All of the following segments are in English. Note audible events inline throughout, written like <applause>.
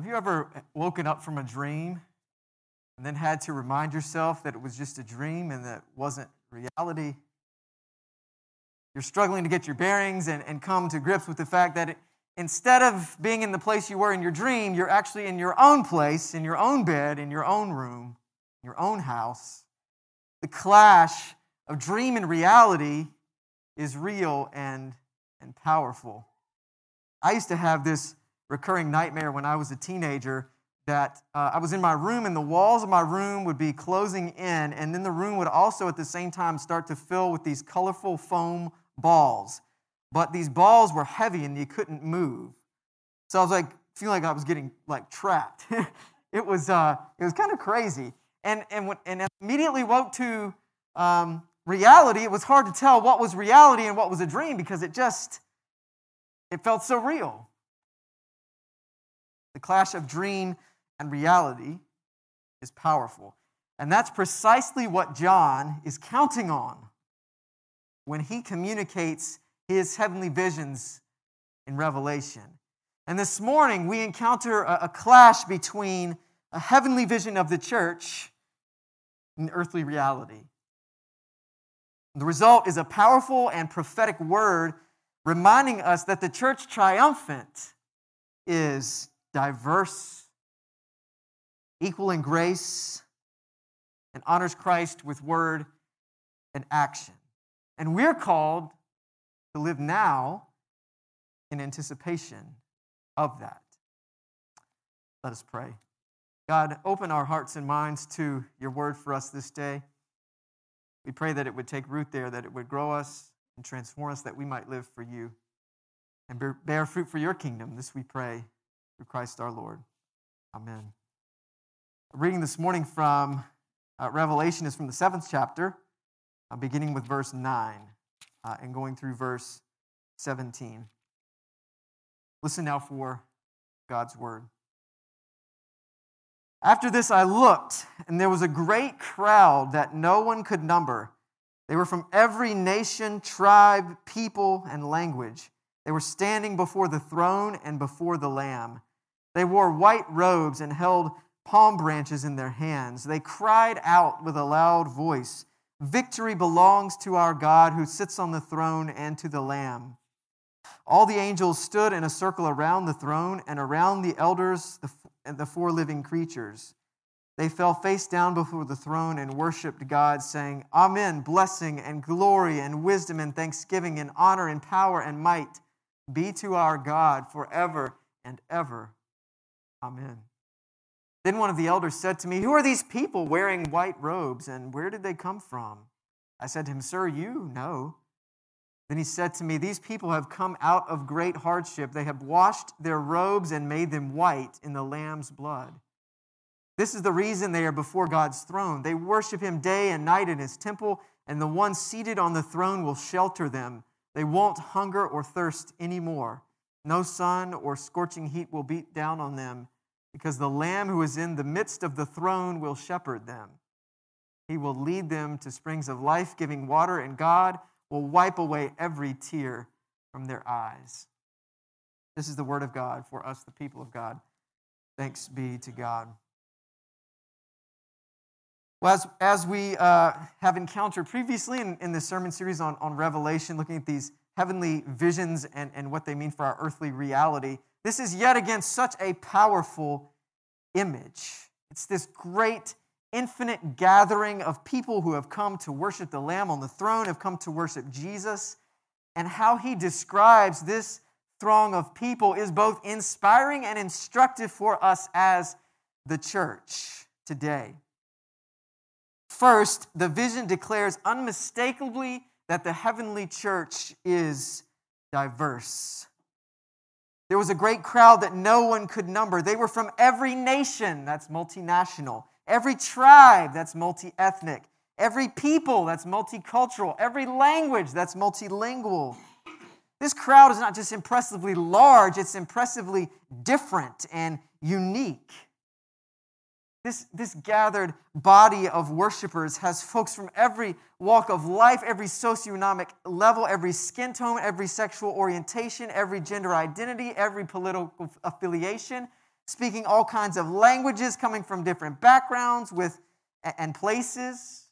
Have you ever woken up from a dream and then had to remind yourself that it was just a dream and that it wasn't reality? You're struggling to get your bearings and, and come to grips with the fact that it, instead of being in the place you were in your dream, you're actually in your own place, in your own bed, in your own room, your own house. The clash of dream and reality is real and, and powerful. I used to have this recurring nightmare when I was a teenager that uh, I was in my room and the walls of my room would be closing in, and then the room would also at the same time start to fill with these colorful foam balls. But these balls were heavy and you couldn't move. So I was like, feeling like I was getting like trapped. <laughs> it was, uh, it was kind of crazy. And, and, and immediately woke to um, reality. It was hard to tell what was reality and what was a dream because it just, it felt so real. The clash of dream and reality is powerful. And that's precisely what John is counting on when he communicates his heavenly visions in Revelation. And this morning, we encounter a, a clash between a heavenly vision of the church and earthly reality. The result is a powerful and prophetic word reminding us that the church triumphant is diverse, equal in grace, and honors Christ with word and action. And we're called to live now in anticipation of that. Let us pray. God, open our hearts and minds to your word for us this day. We pray that it would take root there, that it would grow us and transform us, that we might live for you and bear fruit for your kingdom. This we pray through Christ our Lord. Amen. reading this morning from uh, Revelation is from the seventh chapter, uh, beginning with verse 9 uh, and going through verse 17. Listen now for God's word. After this, I looked, and there was a great crowd that no one could number. They were from every nation, tribe, people, and language. They were standing before the throne and before the Lamb. They wore white robes and held palm branches in their hands. They cried out with a loud voice Victory belongs to our God who sits on the throne and to the Lamb. All the angels stood in a circle around the throne and around the elders and the four living creatures. They fell face down before the throne and worshiped God, saying, Amen, blessing and glory and wisdom and thanksgiving and honor and power and might be to our God forever and ever. Amen. Then one of the elders said to me, Who are these people wearing white robes, and where did they come from? I said to him, Sir, you know. Then he said to me, These people have come out of great hardship. They have washed their robes and made them white in the Lamb's blood. This is the reason they are before God's throne. They worship him day and night in his temple, and the one seated on the throne will shelter them. They won't hunger or thirst anymore. No sun or scorching heat will beat down on them, because the Lamb who is in the midst of the throne will shepherd them. He will lead them to springs of life giving water, and God will wipe away every tear from their eyes. This is the word of God for us, the people of God. Thanks be to God. Well, as, as we uh, have encountered previously in, in this sermon series on, on Revelation, looking at these heavenly visions and, and what they mean for our earthly reality, this is yet again such a powerful image. It's this great infinite gathering of people who have come to worship the Lamb on the throne, have come to worship Jesus. And how he describes this throng of people is both inspiring and instructive for us as the church today. First, the vision declares unmistakably that the heavenly church is diverse. There was a great crowd that no one could number. They were from every nation, that's multinational, every tribe that's multi ethnic, every people that's multicultural, every language that's multilingual. This crowd is not just impressively large, it's impressively different and unique. This, this gathered body of worshipers has folks from every walk of life, every socioeconomic level, every skin tone, every sexual orientation, every gender identity, every political affiliation, speaking all kinds of languages, coming from different backgrounds with, and places,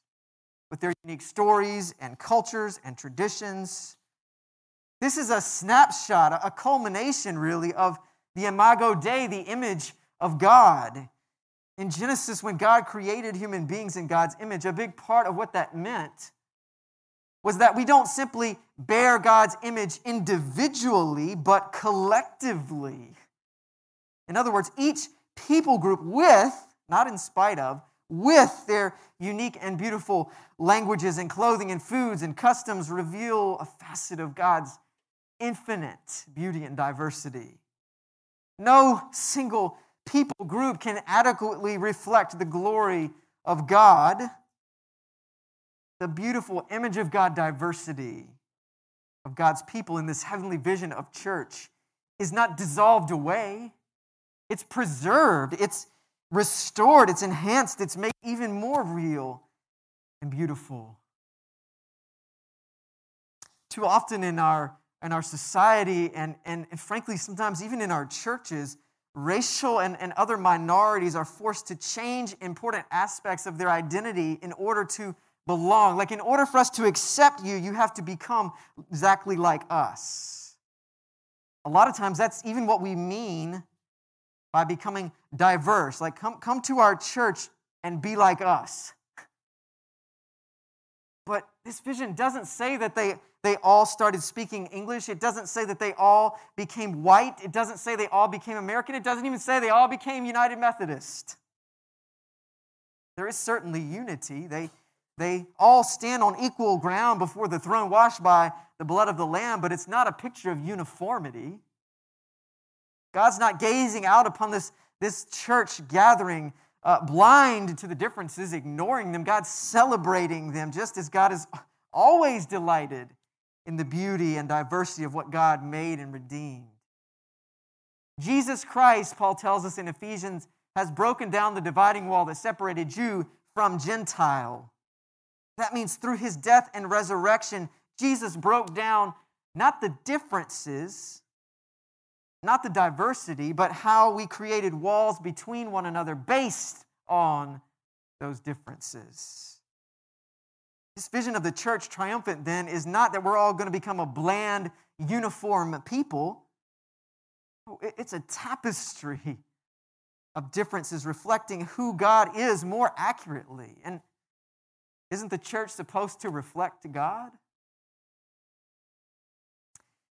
with their unique stories and cultures and traditions. This is a snapshot, a culmination, really, of the Imago Dei, the image of God. In Genesis, when God created human beings in God's image, a big part of what that meant was that we don't simply bear God's image individually, but collectively. In other words, each people group with, not in spite of, with their unique and beautiful languages and clothing and foods and customs reveal a facet of God's infinite beauty and diversity. No single people group can adequately reflect the glory of God, the beautiful image of God diversity of God's people in this heavenly vision of church is not dissolved away. It's preserved, it's restored, it's enhanced, it's made even more real and beautiful. Too often in our in our society and, and, and frankly, sometimes even in our churches, racial and, and other minorities are forced to change important aspects of their identity in order to belong. Like, in order for us to accept you, you have to become exactly like us. A lot of times, that's even what we mean by becoming diverse. Like, come, come to our church and be like us. But this vision doesn't say that they they all started speaking English. It doesn't say that they all became white. It doesn't say they all became American. It doesn't even say they all became United Methodist. There is certainly unity. They, they all stand on equal ground before the throne, washed by the blood of the Lamb, but it's not a picture of uniformity. God's not gazing out upon this, this church gathering uh, blind to the differences, ignoring them. God's celebrating them just as God is always delighted in the beauty and diversity of what God made and redeemed. Jesus Christ, Paul tells us in Ephesians, has broken down the dividing wall that separated Jew from Gentile. That means through his death and resurrection, Jesus broke down not the differences, not the diversity, but how we created walls between one another based on those differences. This vision of the church triumphant then is not that we're all going to become a bland, uniform people. It's a tapestry of differences reflecting who God is more accurately. And isn't the church supposed to reflect God?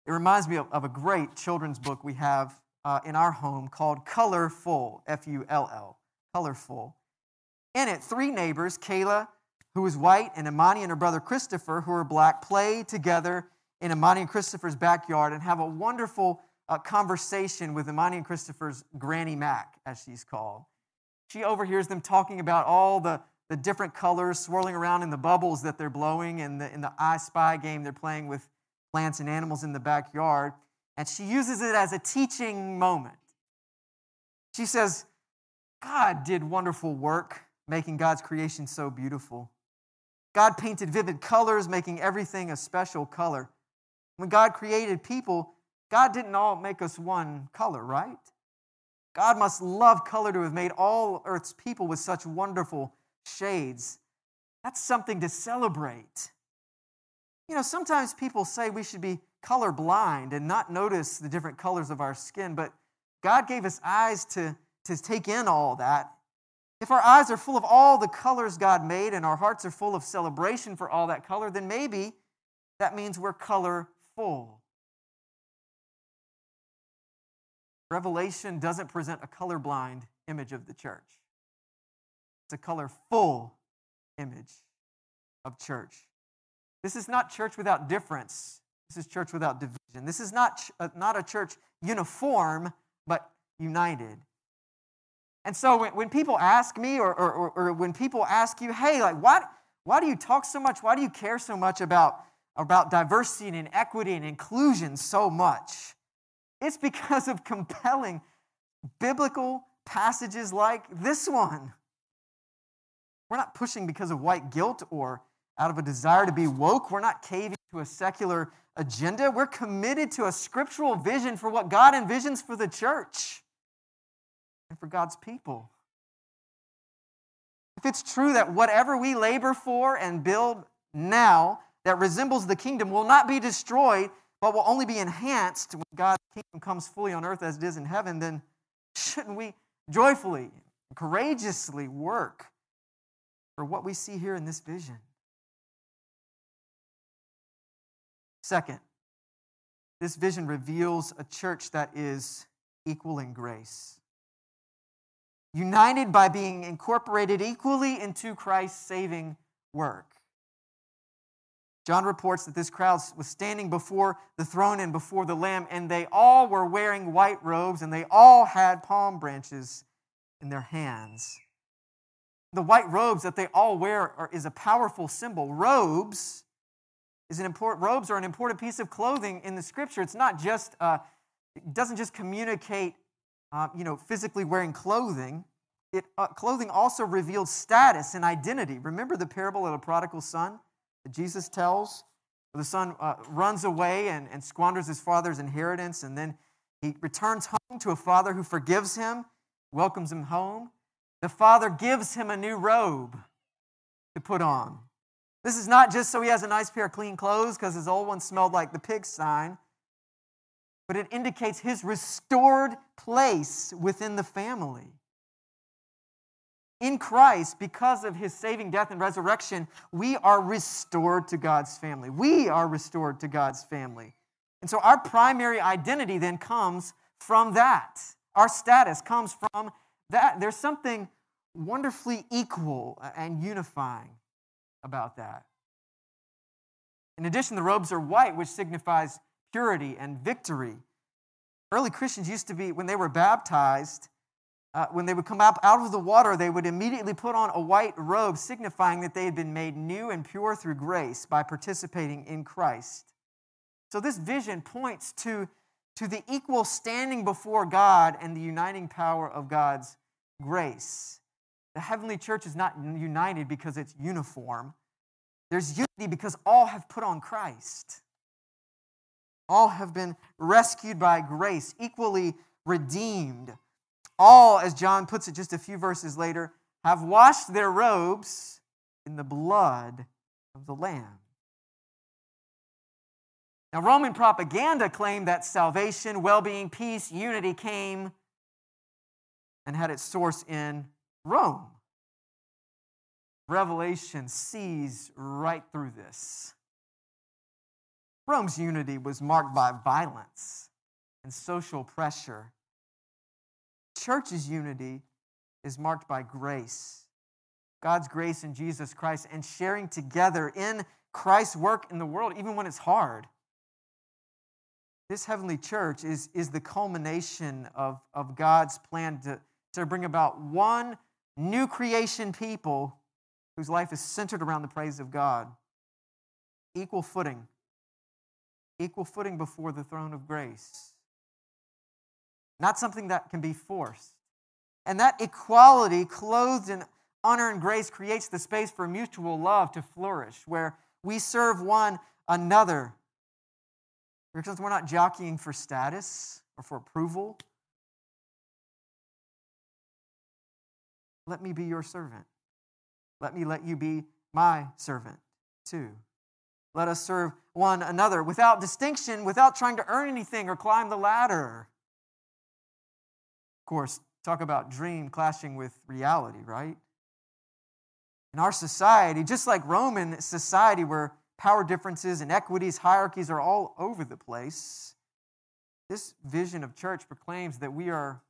It reminds me of, of a great children's book we have uh, in our home called Colorful, F U L L, Colorful. In it, three neighbors, Kayla, who is white, and Imani and her brother Christopher, who are black, play together in Imani and Christopher's backyard and have a wonderful uh, conversation with Imani and Christopher's Granny Mac, as she's called. She overhears them talking about all the, the different colors swirling around in the bubbles that they're blowing in the, in the I Spy game they're playing with plants and animals in the backyard. And she uses it as a teaching moment. She says, God did wonderful work making God's creation so beautiful. God painted vivid colors, making everything a special color. When God created people, God didn't all make us one color, right? God must love color to have made all earth's people with such wonderful shades. That's something to celebrate. You know, sometimes people say we should be colorblind and not notice the different colors of our skin, but God gave us eyes to, to take in all that if our eyes are full of all the colors God made and our hearts are full of celebration for all that color, then maybe that means we're colorful. Revelation doesn't present a colorblind image of the church, it's a colorful image of church. This is not church without difference. This is church without division. This is not, uh, not a church uniform, but united. And so when, when people ask me, or, or, or, when people ask you, hey, like, why, why do you talk so much? Why do you care so much about, about diversity and equity and inclusion so much? It's because of compelling biblical passages like this one. We're not pushing because of white guilt or out of a desire to be woke. We're not caving to a secular agenda. We're committed to a scriptural vision for what God envisions for the church. And for God's people. If it's true that whatever we labor for and build now that resembles the kingdom will not be destroyed, but will only be enhanced when God's kingdom comes fully on earth as it is in heaven, then shouldn't we joyfully, courageously work for what we see here in this vision? Second, this vision reveals a church that is equal in grace, united by being incorporated equally into Christ's saving work. John reports that this crowd was standing before the throne and before the Lamb, and they all were wearing white robes, and they all had palm branches in their hands. The white robes that they all wear are, is a powerful symbol. Robes is an important robes are an important piece of clothing in the Scripture. It's not just uh, it doesn't just communicate, uh, you know, physically wearing clothing. It uh, clothing also reveals status and identity. Remember the parable of the prodigal son that Jesus tells? The son uh, runs away and, and squanders his father's inheritance, and then he returns home to a father who forgives him, welcomes him home. The father gives him a new robe to put on. This is not just so he has a nice pair of clean clothes because his old one smelled like the pig sign, but it indicates his restored place within the family. In Christ, because of his saving death and resurrection, we are restored to God's family. We are restored to God's family. And so our primary identity then comes from that. Our status comes from that. There's something wonderfully equal and unifying about that. In addition, the robes are white, which signifies purity and victory. Early Christians used to be, when they were baptized, uh, when they would come up out of the water, they would immediately put on a white robe, signifying that they had been made new and pure through grace by participating in Christ. So, this vision points to, to the equal standing before God and the uniting power of God's grace. The heavenly church is not united because it's uniform, there's unity because all have put on Christ. All have been rescued by grace, equally redeemed all, as John puts it just a few verses later, have washed their robes in the blood of the Lamb. Now, Roman propaganda claimed that salvation, well being, peace, unity came and had its source in Rome. Revelation sees right through this. Rome's unity was marked by violence and social pressure church's unity is marked by grace. God's grace in Jesus Christ and sharing together in Christ's work in the world, even when it's hard. This heavenly church is, is the culmination of, of God's plan to, to bring about one new creation people whose life is centered around the praise of God. Equal footing, equal footing before the throne of grace not something that can be forced. And that equality, clothed in honor and grace, creates the space for mutual love to flourish, where we serve one another. Because we're not jockeying for status or for approval. Let me be your servant. Let me let you be my servant too. Let us serve one another without distinction, without trying to earn anything or climb the ladder. Of course, talk about dream clashing with reality, right? In our society, just like Roman society, where power differences, inequities, hierarchies are all over the place, this vision of church proclaims that we are,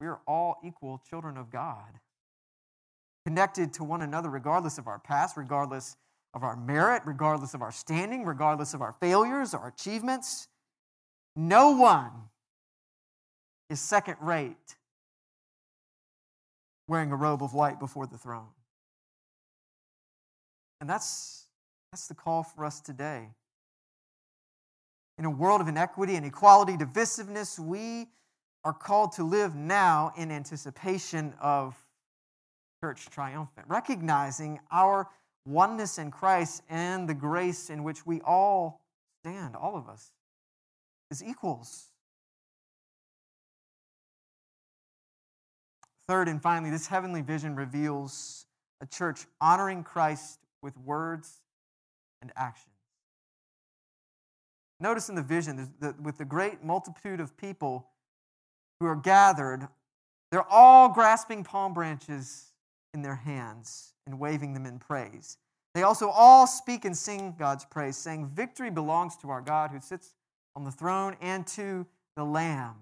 we are all equal children of God, connected to one another regardless of our past, regardless of our merit, regardless of our standing, regardless of our failures, our achievements. No one is second rate wearing a robe of white before the throne. And that's, that's the call for us today. In a world of inequity and equality, divisiveness, we are called to live now in anticipation of church triumphant, recognizing our oneness in Christ and the grace in which we all stand, all of us, as equals Third and finally, this heavenly vision reveals a church honoring Christ with words and actions. Notice in the vision, that with the great multitude of people who are gathered, they're all grasping palm branches in their hands and waving them in praise. They also all speak and sing God's praise, saying, Victory belongs to our God who sits on the throne and to the Lamb.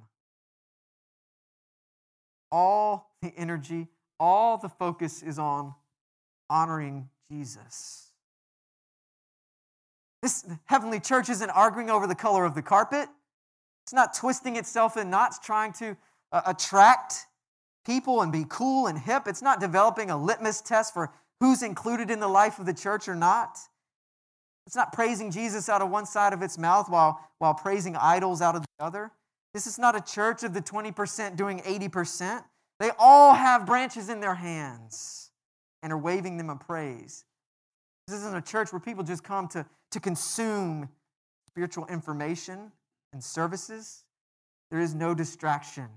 All the energy, all the focus is on honoring Jesus. This heavenly church isn't arguing over the color of the carpet. It's not twisting itself in knots trying to uh, attract people and be cool and hip. It's not developing a litmus test for who's included in the life of the church or not. It's not praising Jesus out of one side of its mouth while, while praising idols out of the other. This is not a church of the 20% doing 80%. They all have branches in their hands and are waving them a praise. This isn't a church where people just come to, to consume spiritual information and services. There is no distraction.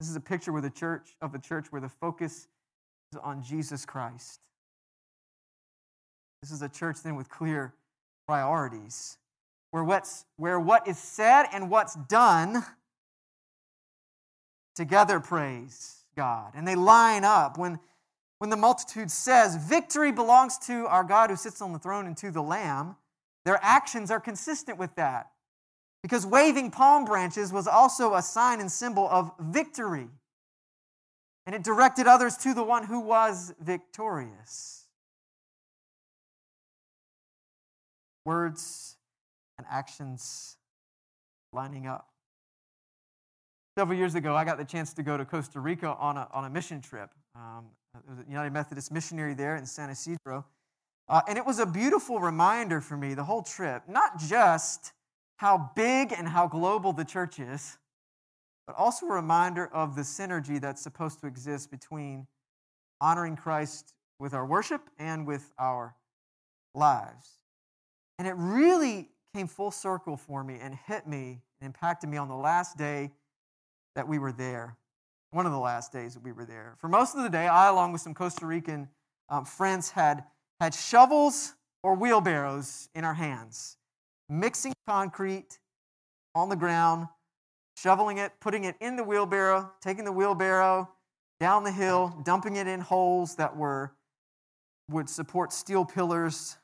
This is a picture where the church of a church where the focus is on Jesus Christ. This is a church then with clear priorities, where what's where what is said and what's done together praise God. And they line up when when the multitude says, Victory belongs to our God who sits on the throne and to the Lamb, their actions are consistent with that. Because waving palm branches was also a sign and symbol of victory. And it directed others to the one who was victorious. Words and actions lining up. Several years ago, I got the chance to go to Costa Rica on a, on a mission trip. Um, was a United Methodist missionary there in San Isidro. Uh, and it was a beautiful reminder for me the whole trip, not just how big and how global the church is, but also a reminder of the synergy that's supposed to exist between honoring Christ with our worship and with our lives. And it really came full circle for me and hit me and impacted me on the last day that we were there one of the last days that we were there. For most of the day, I, along with some Costa Rican um, friends, had, had shovels or wheelbarrows in our hands, mixing concrete on the ground, shoveling it, putting it in the wheelbarrow, taking the wheelbarrow down the hill, dumping it in holes that were would support steel pillars,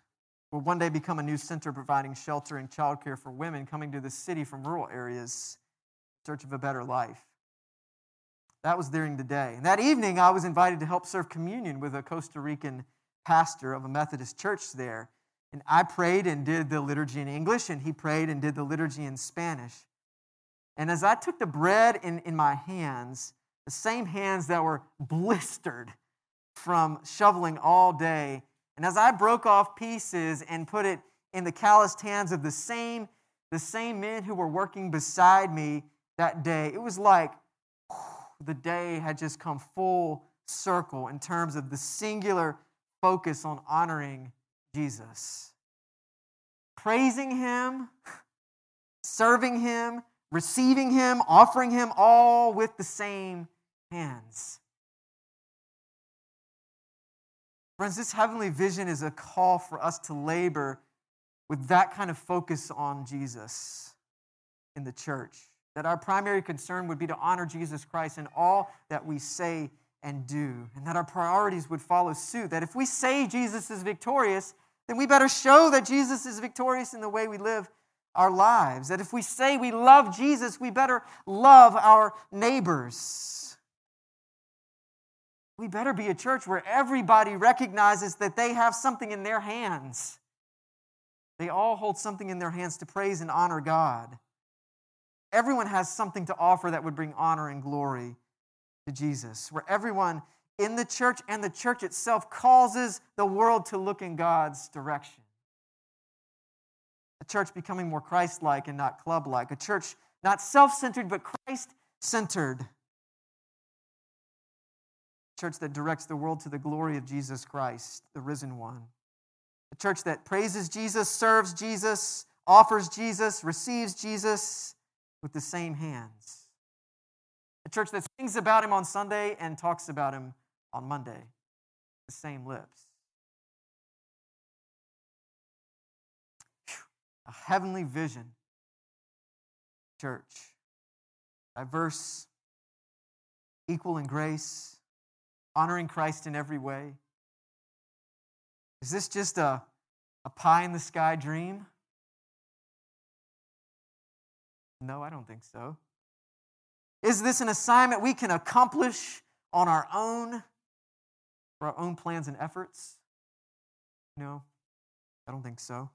would one day become a new center providing shelter and childcare for women coming to the city from rural areas in search of a better life. That was during the day. And that evening, I was invited to help serve communion with a Costa Rican pastor of a Methodist church there. And I prayed and did the liturgy in English, and he prayed and did the liturgy in Spanish. And as I took the bread in, in my hands, the same hands that were blistered from shoveling all day, and as I broke off pieces and put it in the calloused hands of the same, the same men who were working beside me that day, it was like the day had just come full circle in terms of the singular focus on honoring Jesus. Praising Him, serving Him, receiving Him, offering Him, all with the same hands. Friends, this heavenly vision is a call for us to labor with that kind of focus on Jesus in the church that our primary concern would be to honor Jesus Christ in all that we say and do, and that our priorities would follow suit. That if we say Jesus is victorious, then we better show that Jesus is victorious in the way we live our lives. That if we say we love Jesus, we better love our neighbors. We better be a church where everybody recognizes that they have something in their hands. They all hold something in their hands to praise and honor God. Everyone has something to offer that would bring honor and glory to Jesus, where everyone in the church and the church itself causes the world to look in God's direction. A church becoming more Christ like and not club like. A church not self centered, but Christ centered. A church that directs the world to the glory of Jesus Christ, the risen one. A church that praises Jesus, serves Jesus, offers Jesus, receives Jesus, with the same hands. Church that sings about him on Sunday and talks about him on Monday. The same lips. A heavenly vision. Church. Diverse, equal in grace, honoring Christ in every way. Is this just a, a pie in the sky dream? No, I don't think so. Is this an assignment we can accomplish on our own, for our own plans and efforts? No, I don't think so.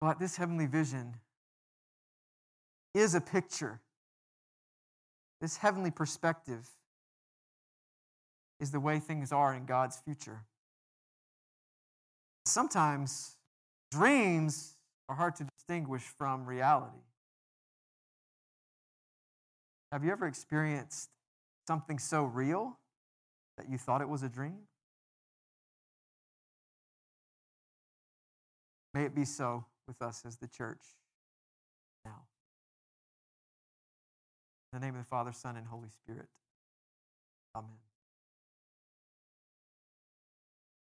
But this heavenly vision is a picture. This heavenly perspective is the way things are in God's future. Sometimes dreams are hard to distinguish from reality. Have you ever experienced something so real that you thought it was a dream? May it be so with us as the church now. In the name of the Father, Son, and Holy Spirit. Amen.